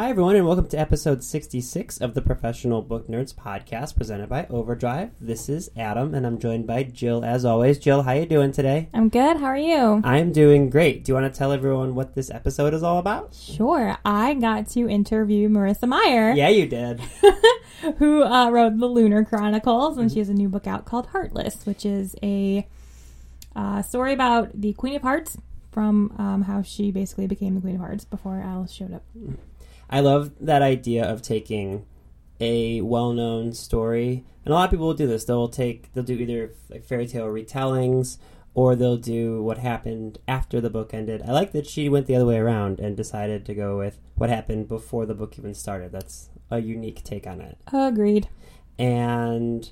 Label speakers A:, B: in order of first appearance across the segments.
A: Hi, everyone, and welcome to episode 66 of the Professional Book Nerds podcast presented by Overdrive. This is Adam, and I'm joined by Jill, as always. Jill, how you doing today?
B: I'm good. How are you?
A: I'm doing great. Do you want to tell everyone what this episode is all about?
B: Sure. I got to interview Marissa Meyer,
A: Yeah, you did.
B: who uh, wrote the Lunar Chronicles, and she has a new book out called Heartless, which is a uh, story about the Queen of Hearts from um, how she basically became the Queen of Hearts before Alice showed up.
A: I love that idea of taking a well-known story, and a lot of people will do this. They'll take, they'll do either like fairy tale retellings, or they'll do what happened after the book ended. I like that she went the other way around and decided to go with what happened before the book even started. That's a unique take on it.
B: Agreed.
A: And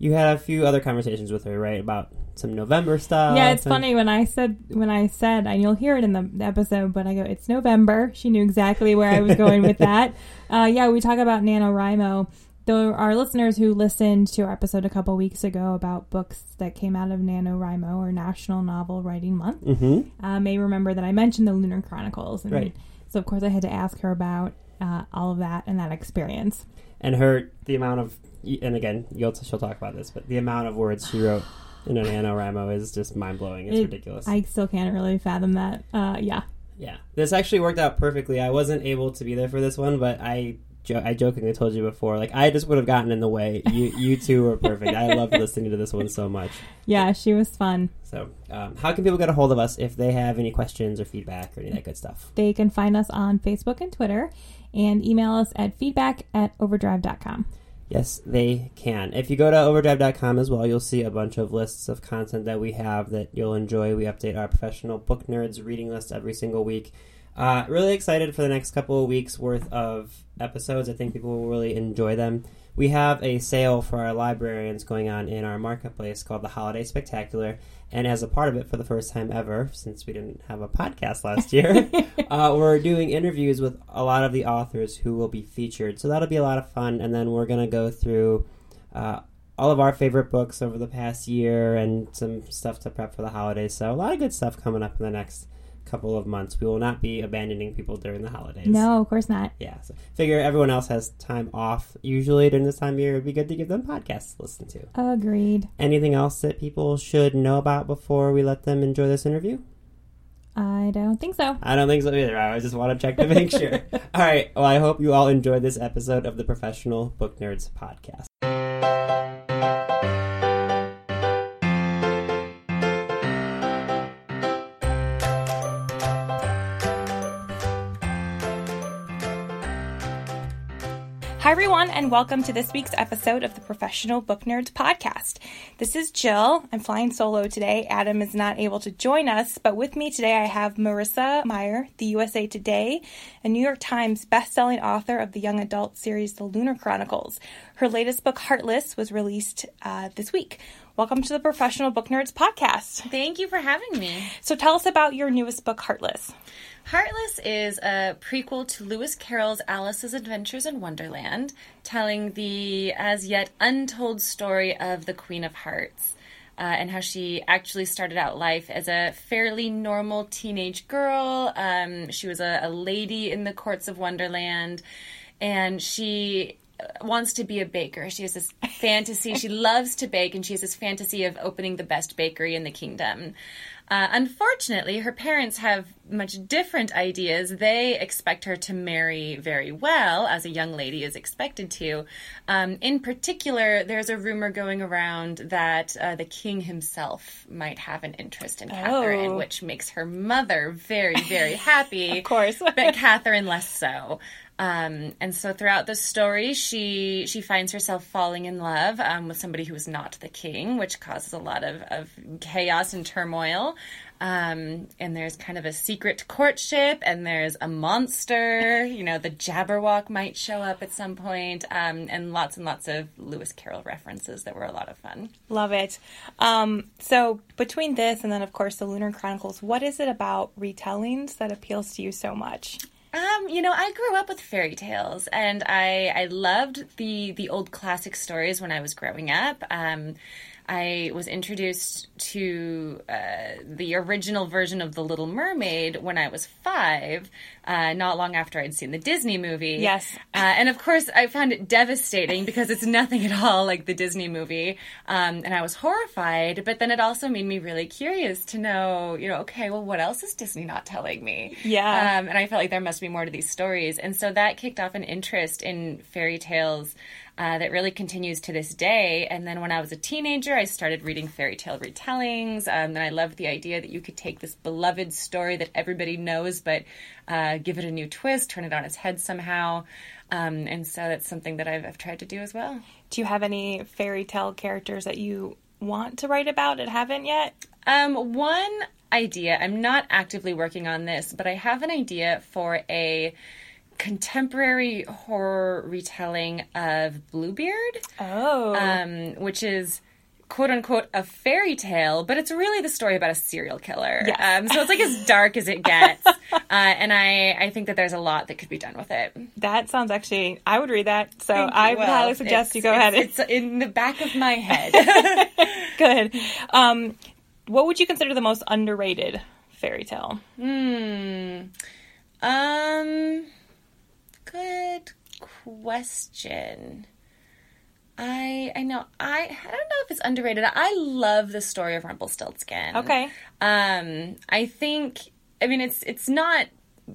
A: you had a few other conversations with her, right, about some November stuff.
B: yeah, it's
A: and-
B: funny when I said when I said, and you'll hear it in the episode, but I go, it's November. She knew exactly where I was going with that. Uh, yeah, we talk about NaNoWriMo. There are listeners who listened to our episode a couple weeks ago about books that came out of NaNoWriMo or National Novel Writing Month.
A: Mhm.
B: Uh, may remember that I mentioned the Lunar Chronicles, and
A: Right.
B: so of course I had to ask her about uh, all of that and that experience.
A: and her the amount of and again you'll she'll talk about this but the amount of words she wrote in an NaNoWriMo is just mind-blowing. It's
B: It-
A: ridiculous.
B: I still can't really fathom that. Uh, yeah,
A: yeah. This actually worked out perfectly. I wasn't able to be there for this one but i jo- i jokingly told you before like i just would have gotten in the way. You you two were perfect. I loved listening to this one so much.
B: Yeah, she was fun.
A: so um, how can people get a hold of us if they have any questions or feedback or any of that good stuff?
B: They can find us on Facebook and Twitter and email us at feedback at overdrive.com.
A: Yes, they can. If you go to overdrive.com as well, you'll see a bunch of lists of content that we have that you'll enjoy. We update our professional book nerds reading list every single week. Uh, really excited for the next couple of weeks worth of episodes. I think people will really enjoy them. We have a sale for our librarians going on in our marketplace called the Holiday Spectacular. And as a part of it, for the first time ever, since we didn't have a podcast last year, uh, we're doing interviews with a lot of the authors who will be featured. So that'll be a lot of fun. And then we're going to go through uh, all of our favorite books over the past year and some stuff to prep for the holidays. So a lot of good stuff coming up in the next couple of months. We will not be abandoning people during the holidays.
B: No, of course not.
A: Yeah, so figure everyone else has time off usually during this time of year. It'd be good to give them podcasts to listen to.
B: Agreed.
A: Anything else that people should know about before we let them enjoy this interview?
B: I don't think so.
A: I don't think so either. I just want to check to make sure. all right. Well, I hope you all enjoyed this episode of the Professional Book Nerds podcast.
C: Everyone, and welcome to this week's episode of the Professional Book Nerds podcast. This is Jill. I'm flying solo today. Adam is not able to join us, but with me today I have Marissa Meyer, the USA Today, a New York Times bestselling author of the young adult series The Lunar Chronicles. Her latest book, Heartless, was released uh, this week. Welcome to the Professional Book Nerds podcast.
D: Thank you for having me.
C: So tell us about your newest book, Heartless.
D: Heartless is a prequel to Lewis Carroll's Alice's Adventures in Wonderland, telling the as yet untold story of the Queen of Hearts. Uh, and how she actually started out life as a fairly normal teenage girl. Um, she was a, a lady in the courts of Wonderland, and she wants to be a baker. She has this fantasy. she loves to bake, and she has this fantasy of opening the best bakery in the kingdom. Uh, unfortunately, her parents have much different ideas. They expect her to marry very well, as a young lady is expected to. Um, in particular, there's a rumor going around that uh, the king himself might have an interest in Catherine,
C: Oh.
D: which makes her mother very, very happy.
C: Of course.
D: but Catherine less so. Um, and so throughout the story, she she finds herself falling in love um, with somebody who is not the king, which causes a lot of, of chaos and turmoil. Um, and there's kind of a secret courtship, and there's a monster. You know, the Jabberwock might show up at some point, um, and lots and lots of Lewis Carroll references that were a lot of fun.
C: Love it. Um, so between this and then, of course, the Lunar Chronicles, what is it about retellings that appeals to you so much?
D: Um, you know, I grew up with fairy tales, and I I loved the the old classic stories when I was growing up. Um, I was introduced to uh, the original version of The Little Mermaid when I was five, uh, not long after I'd seen the Disney movie.
C: Yes.
D: Uh, and of course, I found it devastating because it's nothing at all like the Disney movie. Um, and I was horrified, but then it also made me really curious to know, you know, okay, well, what else is Disney not telling me?
C: Yeah.
D: Um, and I felt like there must be more to these stories. And so that kicked off an interest in fairy tales uh, that really continues to this day. And then when I was a teenager, I started reading fairy tale retellings. Um, and I loved the idea that you could take this beloved story that everybody knows, but uh, give it a new twist, turn it on its head somehow. Um, and so that's something that I've, I've tried to do as well.
C: Do you have any fairy tale characters that you want to write about and haven't yet?
D: Um, one idea, I'm not actively working on this, but I have an idea for a contemporary horror retelling of Bluebeard.
C: Oh.
D: um, which is quote unquote a fairy tale, but it's really the story about a serial killer.
C: Yes.
D: Um, so it's like as dark as it gets. uh, and I, I think that there's a lot that could be done with it.
C: that sounds actually, I would read that. So. I would
D: Well,
C: highly suggest you go ahead.
D: It's in the back of my head.
C: Good. Um, what would you consider the most underrated fairy tale?
D: Hmm. Um. Good question. I I know I I don't know if it's underrated. I love the story of Rumpelstiltskin.
C: Okay.
D: Um, I think I mean it's it's not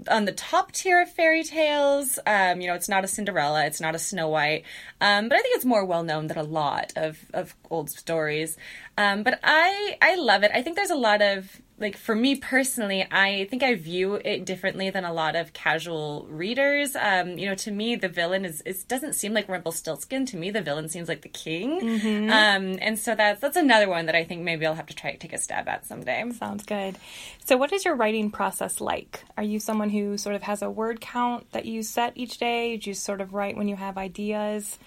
D: on the top tier of fairy tales. Um, you know, it's not a Cinderella, it's not a Snow White. Um, but I think it's more well known than a lot of of old stories. Um, but I I love it. I think there's a lot of like for me personally, I think I view it differently than a lot of casual readers. Um, you know, to me, the villain is it doesn't seem like Rumpelstiltskin. To me, the villain seems like the king. Um, and so that's that's another one that I think maybe I'll have to try to take a stab at someday.
C: Sounds good. So, what is your writing process like? Are you someone who sort of has a word count that you set each day? Do you sort of write when you have ideas?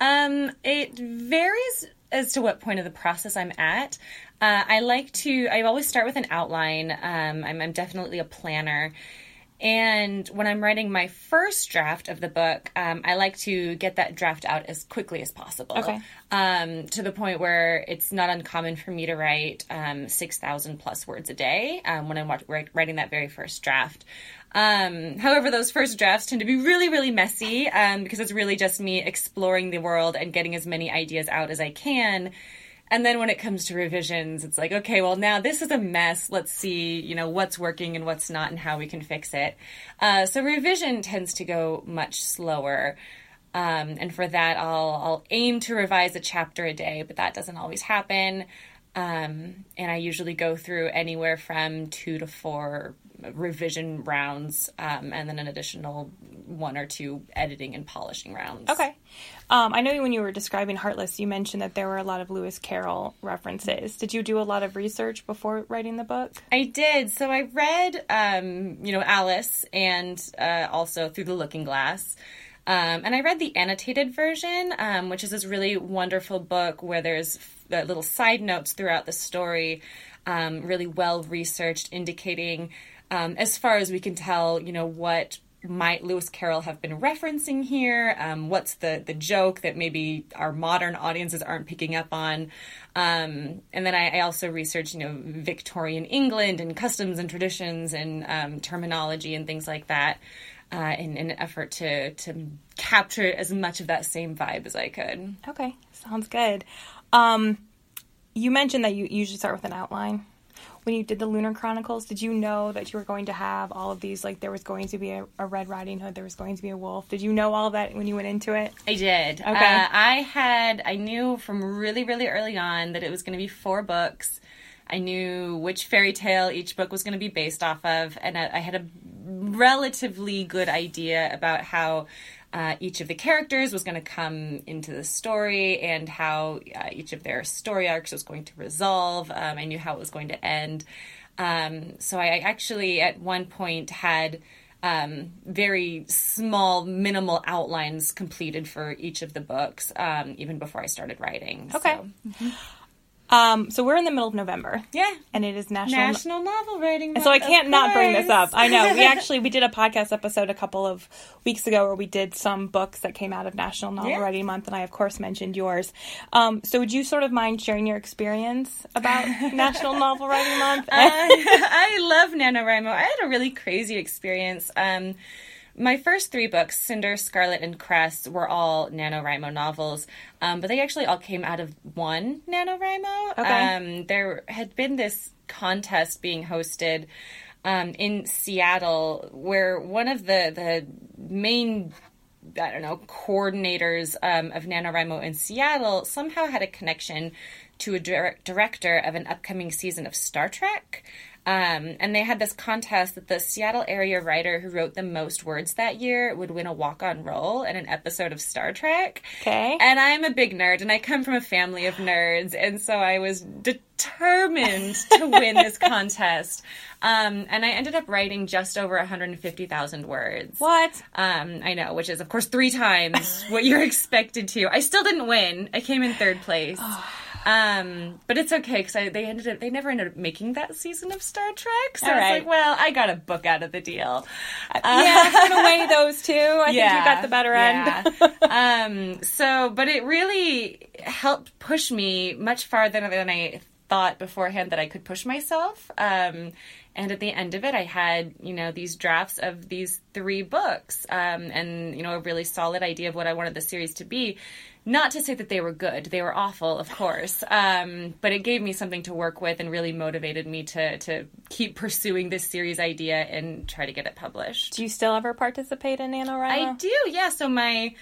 D: Um, it varies as to what point of the process I'm at. Uh, I like to. I always start with an outline. Um, I'm, I'm definitely a planner. And when I'm writing my first draft of the book, um, I like to get that draft out as quickly as possible.
C: Okay.
D: Um, to the point where it's not uncommon for me to write um, 6,000 plus words a day um, when I'm writing that very first draft. Um, however, those first drafts tend to be really, really messy um, because it's really just me exploring the world and getting as many ideas out as I can. And then when it comes to revisions, it's like, okay, well, now this is a mess. Let's see, you know, what's working and what's not and how we can fix it. Uh, so revision tends to go much slower. Um, and for that, I'll, I'll aim to revise a chapter a day, but that doesn't always happen. Um, and I usually go through anywhere from two to four revision rounds, um, and then an additional one or two editing and polishing rounds.
C: Okay. Um, I know when you were describing Heartless, you mentioned that there were a lot of Lewis Carroll references. Did you do a lot of research before writing the book?
D: I did. So I read, um, you know, Alice and uh, also Through the Looking Glass. Um, and I read the annotated version, um, which is this really wonderful book where there's uh, little side notes throughout the story, um, really well researched, indicating, um, as far as we can tell, you know, what might Lewis Carroll have been referencing here? Um, what's the the joke that maybe our modern audiences aren't picking up on? Um, and then I, I also researched, you know, Victorian England and customs and traditions and um, terminology and things like that. Uh, in, in an effort to to capture as much of that same vibe as I could.
C: Okay, sounds good. Um, you mentioned that you usually start with an outline. When you did the Lunar Chronicles, did you know that you were going to have all of these? Like, there was going to be a, a Red Riding Hood, there was going to be a wolf. Did you know all that when you went into it?
D: I did.
C: Okay.
D: Uh, I had, I knew from really, really early on that it was going to be four books. I knew which fairy tale each book was going to be based off of, and I, I had a relatively good idea about how uh, each of the characters was going to come into the story and how uh, each of their story arcs was going to resolve. Um, I knew how it was going to end. Um, so I actually, at one point, had um, very small, minimal outlines completed for each of the books, um, even before I started writing.
C: Okay.
D: So-
C: Um, so we're in the middle of November.
D: Yeah.
C: And it is National
D: National Novel Writing Month.
C: So I can't not bring this up. I know. We actually we did a podcast episode a couple of weeks ago where we did some books that came out of National Novel
D: Yeah.
C: Writing Month, and I of course mentioned yours. Um, so would you sort of mind sharing your experience about National Novel Writing Month?
D: Uh, I love NaNoWriMo. I had a really crazy experience. Um, my first three books, Cinder, Scarlet, and Cress, were all NaNoWriMo novels, um, but they actually all came out of one NaNoWriMo.
C: Okay.
D: Um, there had been this contest being hosted um, in Seattle where one of the, the main I don't know, coordinators um, of NaNoWriMo in Seattle somehow had a connection to a dir- director of an upcoming season of Star Trek. Um, and they had this contest that the Seattle area writer who wrote the most words that year would win a walk on role in an episode of Star Trek.
C: Okay.
D: And I'm a big nerd, and I come from a family of nerds, and so I was determined to win this contest. Um, and I ended up writing just over 150,000 words.
C: what?
D: Um, I know, which is of course three times what you're expected to. I still didn't win. I came in third place. Um, but it's okay because they ended up they never ended up making that season of Star Trek. So
C: All
D: it's
C: right.
D: like, well, I got a book out of the deal.
C: yeah, I'm gonna weigh those two. I think you got the better end.
D: yeah. um, so, but it really helped push me much farther than I thought beforehand that I could push myself. Um, and at the end of it, I had, you know, these drafts of these three books um, and, you know, a really solid idea of what I wanted the series to be. Not to say that they were good, they were awful, of course. Um, but it gave me something to work with and really motivated me to, to keep pursuing this series idea and try to get it published.
C: Do you still ever participate in NaNoWriMo?
D: I do, yeah. So my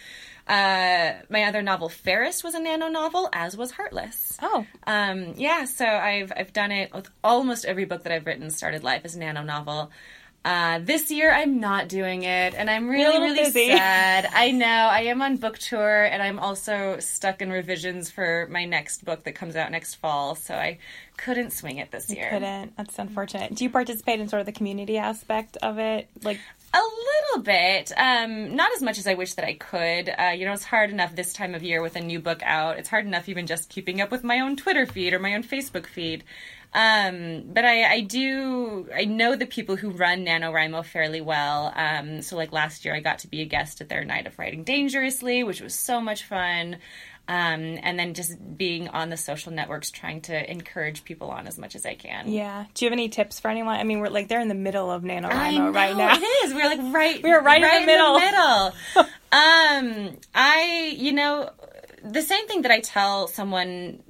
D: uh, my other novel, Fairest, was a nano novel, as was Heartless.
C: Oh,
D: Um, yeah, so I've I've done it with almost every book that I've written. Started life as a nano novel. Uh, this year I'm not doing it, and I'm really really
C: busy.
D: sad. I know I am on book tour, and I'm also stuck in revisions for my next book that comes out next fall. So I couldn't swing it this year.
C: couldn't. That's unfortunate. Do you participate in sort of the community aspect of it? Like,
D: A little bit, um, not as much as I wish that I could. Uh, you know, it's hard enough this time of year with a new book out. It's hard enough even just keeping up with my own Twitter feed or my own Facebook feed. Um, but I, I do, I know the people who run NaNoWriMo fairly well. Um, so, like last year, I got to be a guest at their Night of Writing Dangerously, which was so much fun. Um, and then just being on the social networks, trying to encourage people on as much as I can.
C: yeah. Do you have any tips for anyone? I mean, we're like they're in the middle of NaNoWriMo right now.
D: It is. We're like right.
C: We're right in the middle.
D: middle. um, I, you know, the same thing that I tell someone,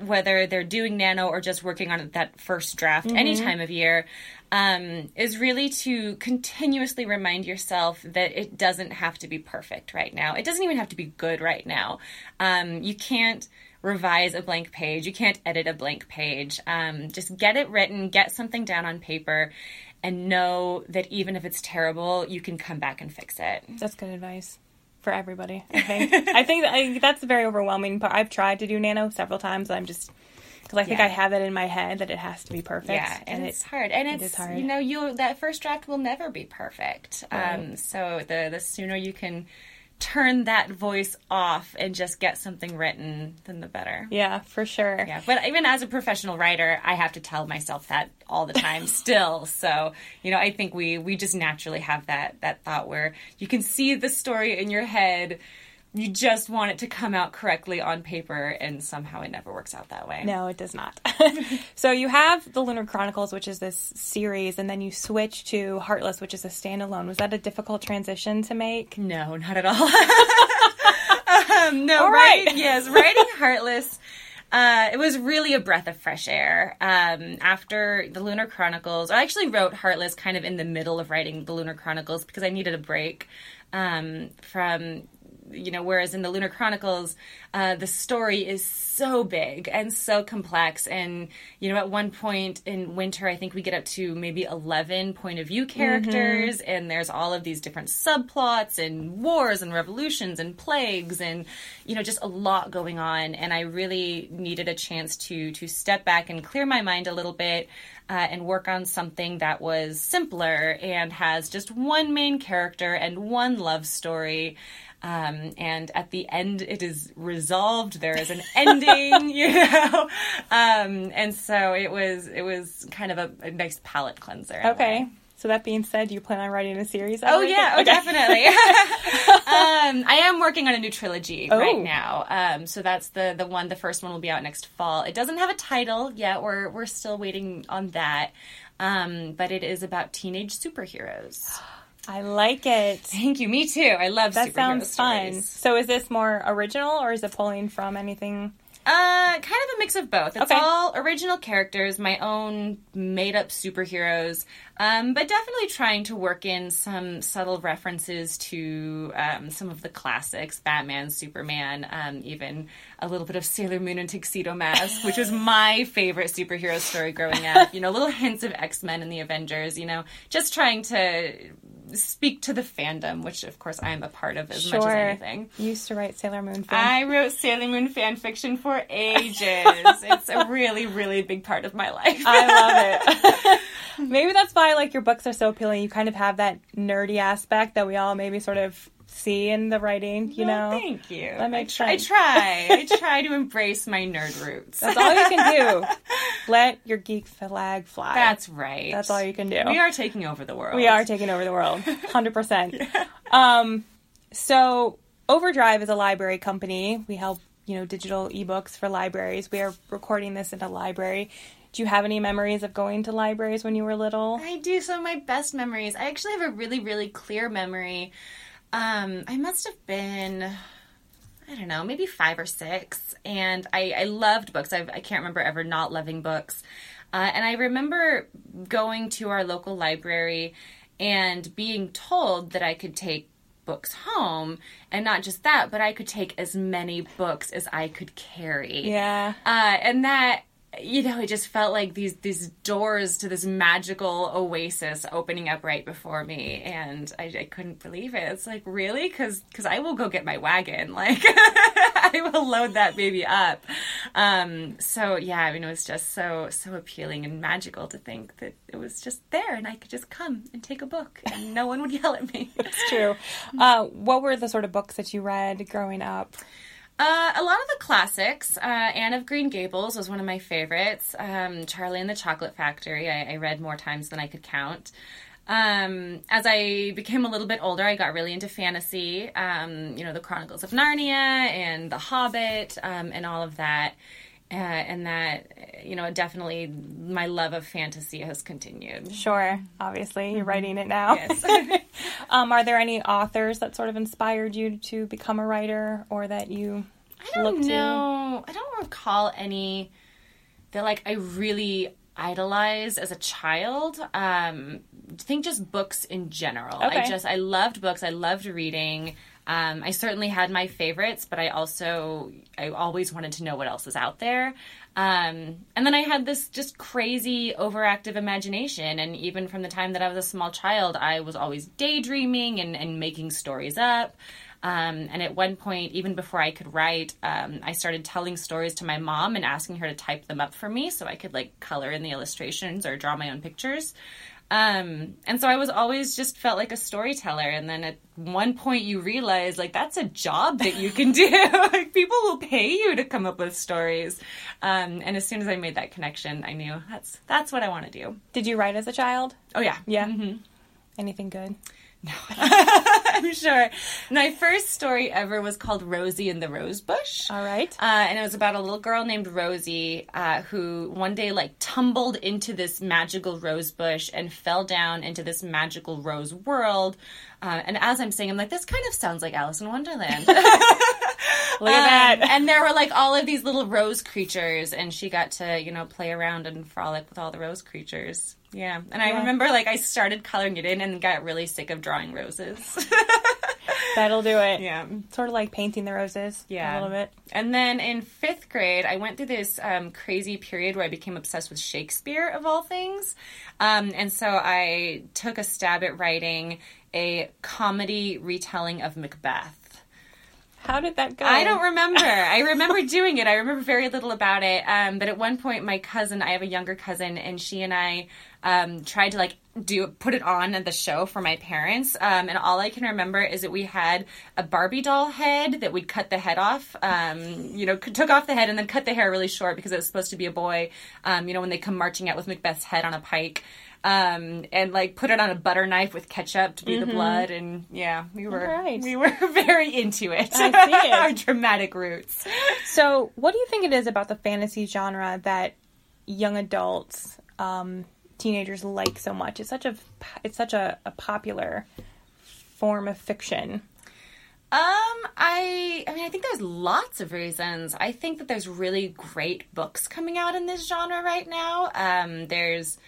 D: whether they're doing nano or just working on that first draft, any time of year, um, is really to continuously remind yourself that it doesn't have to be perfect right now. It doesn't even have to be good right now. Um, you can't revise a blank page. You can't edit a blank page. Um, just get it written, get something down on paper, and know that even if it's terrible, you can come back and fix it.
C: That's good advice for everybody. I think. I think I, that's a very overwhelming part. I've tried to do nano several times. I'm just because I think
D: Yeah.
C: I have it in my head that it has to be perfect.
D: Yeah, and, it's
C: it,
D: hard, and
C: it
D: it's
C: hard.
D: you know you that first draft will never be perfect. Um, so the the sooner you can turn that voice off and just get something written, then the better.
C: Yeah, for sure.
D: Yeah, but even as a professional writer, I have to tell myself that all the time still. So, you know, I think we we just naturally have that that thought where you can see the story in your head, you just want it to come out correctly on paper and somehow it never works out that way.
C: No, it does not. so you have the Lunar Chronicles, which is this series, and then you switch to Heartless, which is a standalone. Was that a difficult transition to make?
D: No, not at all. um, no,
C: All right.
D: writing, yes, writing Heartless. Uh, it was really a breath of fresh air. Um, after the Lunar Chronicles, I actually wrote Heartless kind of in the middle of writing the Lunar Chronicles because I needed a break um, from you know, whereas in the Lunar Chronicles, uh, the story is so big and so complex. And, you know, at one point in winter, I think we get up to maybe 11 point of view characters, and there's all of these different subplots and wars and revolutions and plagues and, you know, just a lot going on. And I really needed a chance to, to step back and clear my mind a little bit. Uh, and work on something that was simpler and has just one main character and one love story Um, and at the end, it is resolved. There is an ending, you know. Um, and so it was it was kind of a, a nice palate cleanser.
C: Okay. So that being said, do you plan on writing a series?
D: Oh yeah, oh
C: Okay.
D: definitely. um, I am working on a new trilogy
C: Oh.
D: right now. Um, so that's the the one. The first one will be out next fall. It doesn't have a title yet. We're we're still waiting on that. Um, but it is about teenage superheroes.
C: I like it.
D: Thank you. Me too. I love
C: That sounds fun. So is this more original or is it pulling from anything?
D: Uh, kind of a mix of both. It's
C: Okay.
D: all original characters, my own made up superheroes, um, but definitely trying to work in some subtle references to um, some of the classics Batman, Superman, um, even a little bit of Sailor Moon and Tuxedo Mask, which was my favorite superhero story growing up. You know, little hints of X Men and the Avengers, you know, just trying to speak to the fandom, which of course I am a part of as much as anything.
C: You used to write Sailor Moon fan.
D: I wrote Sailor Moon fan fiction for ages. it's a really, really big part of my life.
C: I love it. maybe that's why like your books are so appealing. You kind of have that nerdy aspect that we all maybe sort of see in the writing, you
D: Well,
C: know.
D: thank you.
C: That makes
D: I,
C: sense.
D: try, I try. I try to embrace my nerd roots.
C: That's all you can do. Let your geek flag fly.
D: That's right.
C: That's all you can do.
D: We are taking over the world.
C: We are taking over the world, hundred percent. Um, so Overdrive is a library company. We help you know digital ebooks for libraries. We are recording this in a library. Do you have any memories of going to libraries when you were little?
D: I do some of my best memories. I actually have a really, really clear memory. Um, I must have been, I don't know, maybe five or six, and I, I loved books. I've, I can't remember ever not loving books. Uh, and I remember going to our local library and being told that I could take books home, and not just that, but I could take as many books as I could carry.
C: Yeah.
D: Uh, and that you know, it just felt like these these doors to this magical oasis opening up right before me, and I, I couldn't believe it. It's like really, because because I will go get my wagon, like I will load that baby up. Um, so yeah, I mean, it was just so so appealing and magical to think that it was just there, and I could just come and take a book, and no one would yell at me.
C: It's true. Uh, what were the sort of books that you read growing up?
D: Uh, a lot of the classics. Uh, Anne of Green Gables was one of my favorites. Um, Charlie and the Chocolate Factory, I, I read more times than I could count. Um, as I became a little bit older, I got really into fantasy. Um, you know, the Chronicles of Narnia and The Hobbit, um, and all of that. Uh, and that, you know, definitely my love of fantasy has continued.
C: Sure, obviously you're writing it now.
D: Yes.
C: um, are there any authors that sort of inspired you to become a writer, or that you
D: I don't
C: to?
D: know. I don't recall any that like I really idolized as a child. Um, I think just books in general.
C: okay.
D: I just I loved books. I loved reading. Um, I certainly had my favorites, but I also I always wanted to know what else is out there. Um, and then I had this just crazy overactive imagination, and even from the time that I was a small child, I was always daydreaming and, and making stories up. Um, and at one point, even before I could write, um, I started telling stories to my mom and asking her to type them up for me so I could like color in the illustrations or draw my own pictures. Um, and so I was always just felt like a storyteller. And then at one point, you realize like that's a job that you can do. like people will pay you to come up with stories. Um, and as soon as I made that connection, I knew that's that's what I want to do.
C: Did you write as a child?
D: Oh yeah,
C: Yeah. Anything good?
D: I'm sure. My first story ever was called Rosie and the Rose Bush.
C: All right.
D: Uh, and it was about a little girl named Rosie uh, who one day like tumbled into this magical rose bush and fell down into this magical rose world. Uh, and as I'm saying, I'm like, this kind of sounds like Alice in Wonderland.
C: Look at
D: Um,
C: that.
D: and there were like all of these little rose creatures, and she got to you know play around and frolic with all the rose creatures. Yeah, and I remember like I started coloring it in and got really sick of drawing roses.
C: That'll do it.
D: yeah.
C: Sort of like painting the roses.
D: Yeah.
C: A little bit.
D: And then in fifth grade, I went through this um, crazy period where I became obsessed with Shakespeare, of all things. Um, and so I took a stab at writing a comedy retelling of Macbeth.
C: How did that go?
D: I don't remember. I remember doing it. I remember very little about it. Um, but at one point, my cousin, I have a younger cousin, and she and I um, tried to like do put it on at the show for my parents. Um, and all I can remember is that we had a Barbie doll head that we'd cut the head off. Um, you know, took off the head and then cut the hair really short because it was supposed to be a boy. Um, you know, when they come marching out with Macbeth's head on a pike. Um, and like put it on a butter knife with ketchup to be the blood, and yeah, we were
B: Alright.
D: we were very into it.
B: It.
D: Our dramatic roots.
C: So, what do you think it is about the fantasy genre that young adults, um, teenagers like so much? It's such a it's such a, a popular form of fiction.
D: Um, I I mean I think there's lots of reasons. I think that there's really great books coming out in this genre right now. Um, there's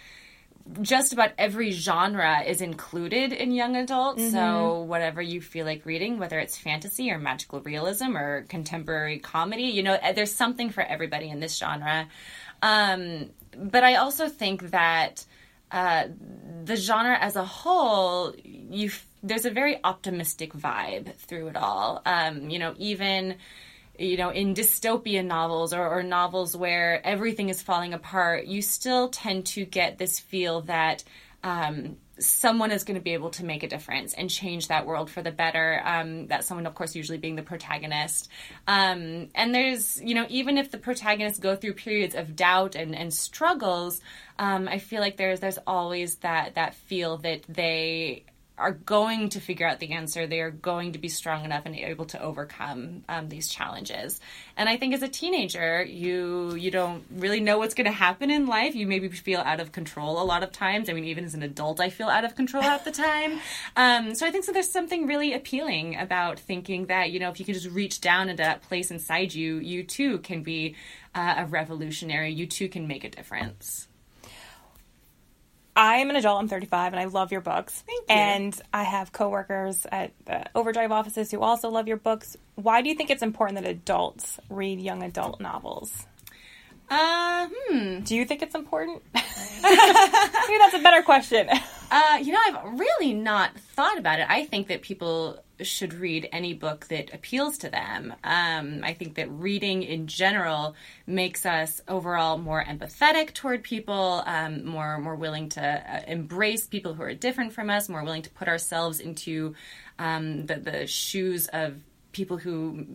D: just about every genre is included in young adults. So whatever you feel like reading, whether it's fantasy or magical realism or contemporary comedy, you know, there's something for everybody in this genre. Um, but I also think that uh, the genre as a whole, you there's a very optimistic vibe through it all. Um, you know, even you know, in dystopian novels or, or novels where everything is falling apart, you still tend to get this feel that um, someone is going to be able to make a difference and change that world for the better. Um, that someone, of course, usually being the protagonist. Um, and there's, you know, even if the protagonists go through periods of doubt and, and struggles, um, I feel like there's there's always that that feel that they are going to figure out the answer. They are going to be strong enough and able to overcome um, these challenges. And I think as a teenager, you you don't really know what's going to happen in life. You maybe feel out of control a lot of times. I mean, even as an adult, I feel out of control half the time. Um, so I think so. There's something really appealing about thinking that you know if you can just reach down into that place inside you, you too can be uh, a revolutionary. You too can make a difference.
C: I am an adult. I'm 35, and I love your books.
D: Thank you.
C: And I have coworkers at the Overdrive offices who also love your books. Why do you think it's important that adults read young adult novels?
D: Uh, hmm.
C: Do you think it's important? Maybe that's a better question.
D: Uh, you know, I've really not thought about it. I think that people should read any book that appeals to them. Um, I think that reading in general makes us overall more empathetic toward people, um, more more willing to uh, embrace people who are different from us, more willing to put ourselves into um, the the shoes of people who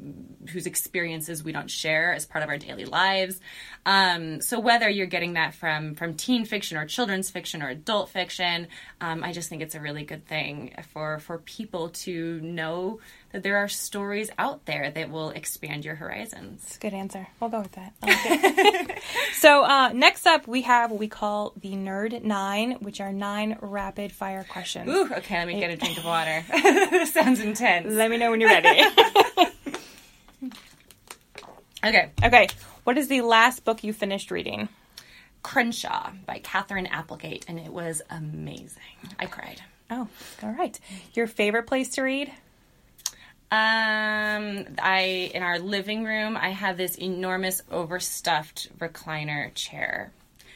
D: whose experiences we don't share as part of our daily lives. Um, so whether you're getting that from from teen fiction or children's fiction or adult fiction, um, I just think it's a really good thing for for people to know that there are stories out there that will expand your horizons.
C: It's a good answer. We'll go with that. Like so uh, next up, we have what we call the Nerd Nine, which are nine rapid fire questions.
D: Ooh, okay, let me get a drink of water. this sounds intense.
C: Let me know when you're ready.
D: Okay,
C: okay. What is the last book you finished reading?
D: Crenshaw by Katherine Applegate, and it was amazing. I cried.
C: Oh, all right. Your favorite place to read?
D: Um, I in our living room, I have this enormous overstuffed recliner chair.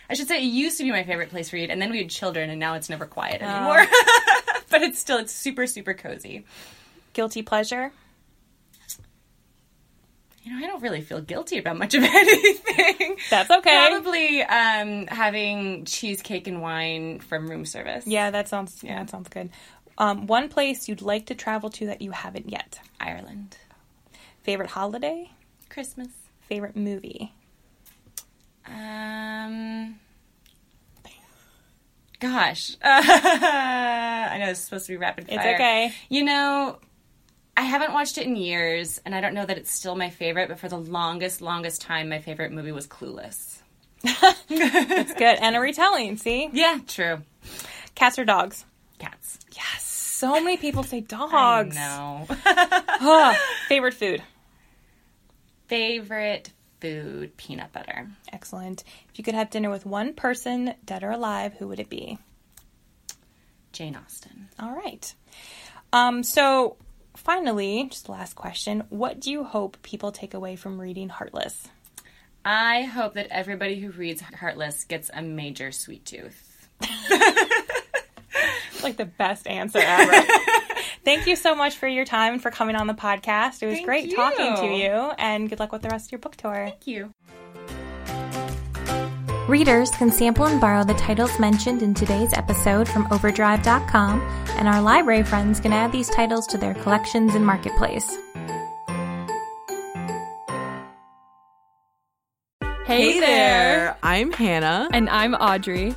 D: I should say it used to be my favorite place to read, and then we had children, and now it's never quiet anymore. but it's still it's super super cozy.
C: Guilty pleasure?
D: You know, I don't really feel guilty about much of anything.
C: That's okay.
D: Probably um, having cheesecake and wine from room service.
C: Yeah, that sounds yeah, that sounds good. Um, one place you'd like to travel to that you haven't yet.
D: Ireland,
C: Favorite holiday?
D: Christmas.
C: Favorite movie?
D: Um. Gosh, I know it's supposed to be rapid fire.
C: It's okay.
D: You know, I haven't watched it in years, and I don't know that it's still my favorite. But for the longest, longest time, my favorite movie was Clueless.
C: It's good. And a retelling, see?
D: Yeah, true.
C: Cats or dogs?
D: Cats.
C: Yes. So many people say dogs.
D: No.
C: Huh. Favorite food?
D: favorite food: peanut butter.
C: Excellent. If you could have dinner with one person, dead or alive, who would it be?
D: Jane Austen.
C: All right. Um, so, finally, just the last question. What do you hope people take away from reading Heartless?
D: I hope that everybody who reads Heartless gets a major sweet tooth.
C: It's like the best answer ever. Thank you so much for your time and for coming on the podcast. It was
D: Thank
C: great talking to
D: you.
C: you, and good luck with the rest of your book tour.
D: Thank you.
C: Readers can sample and borrow the titles mentioned in today's episode from Overdrive.com, and our library friends can add these titles to their collections in Marketplace.
E: Hey, there! I'm Hannah.
F: And I'm Audrey.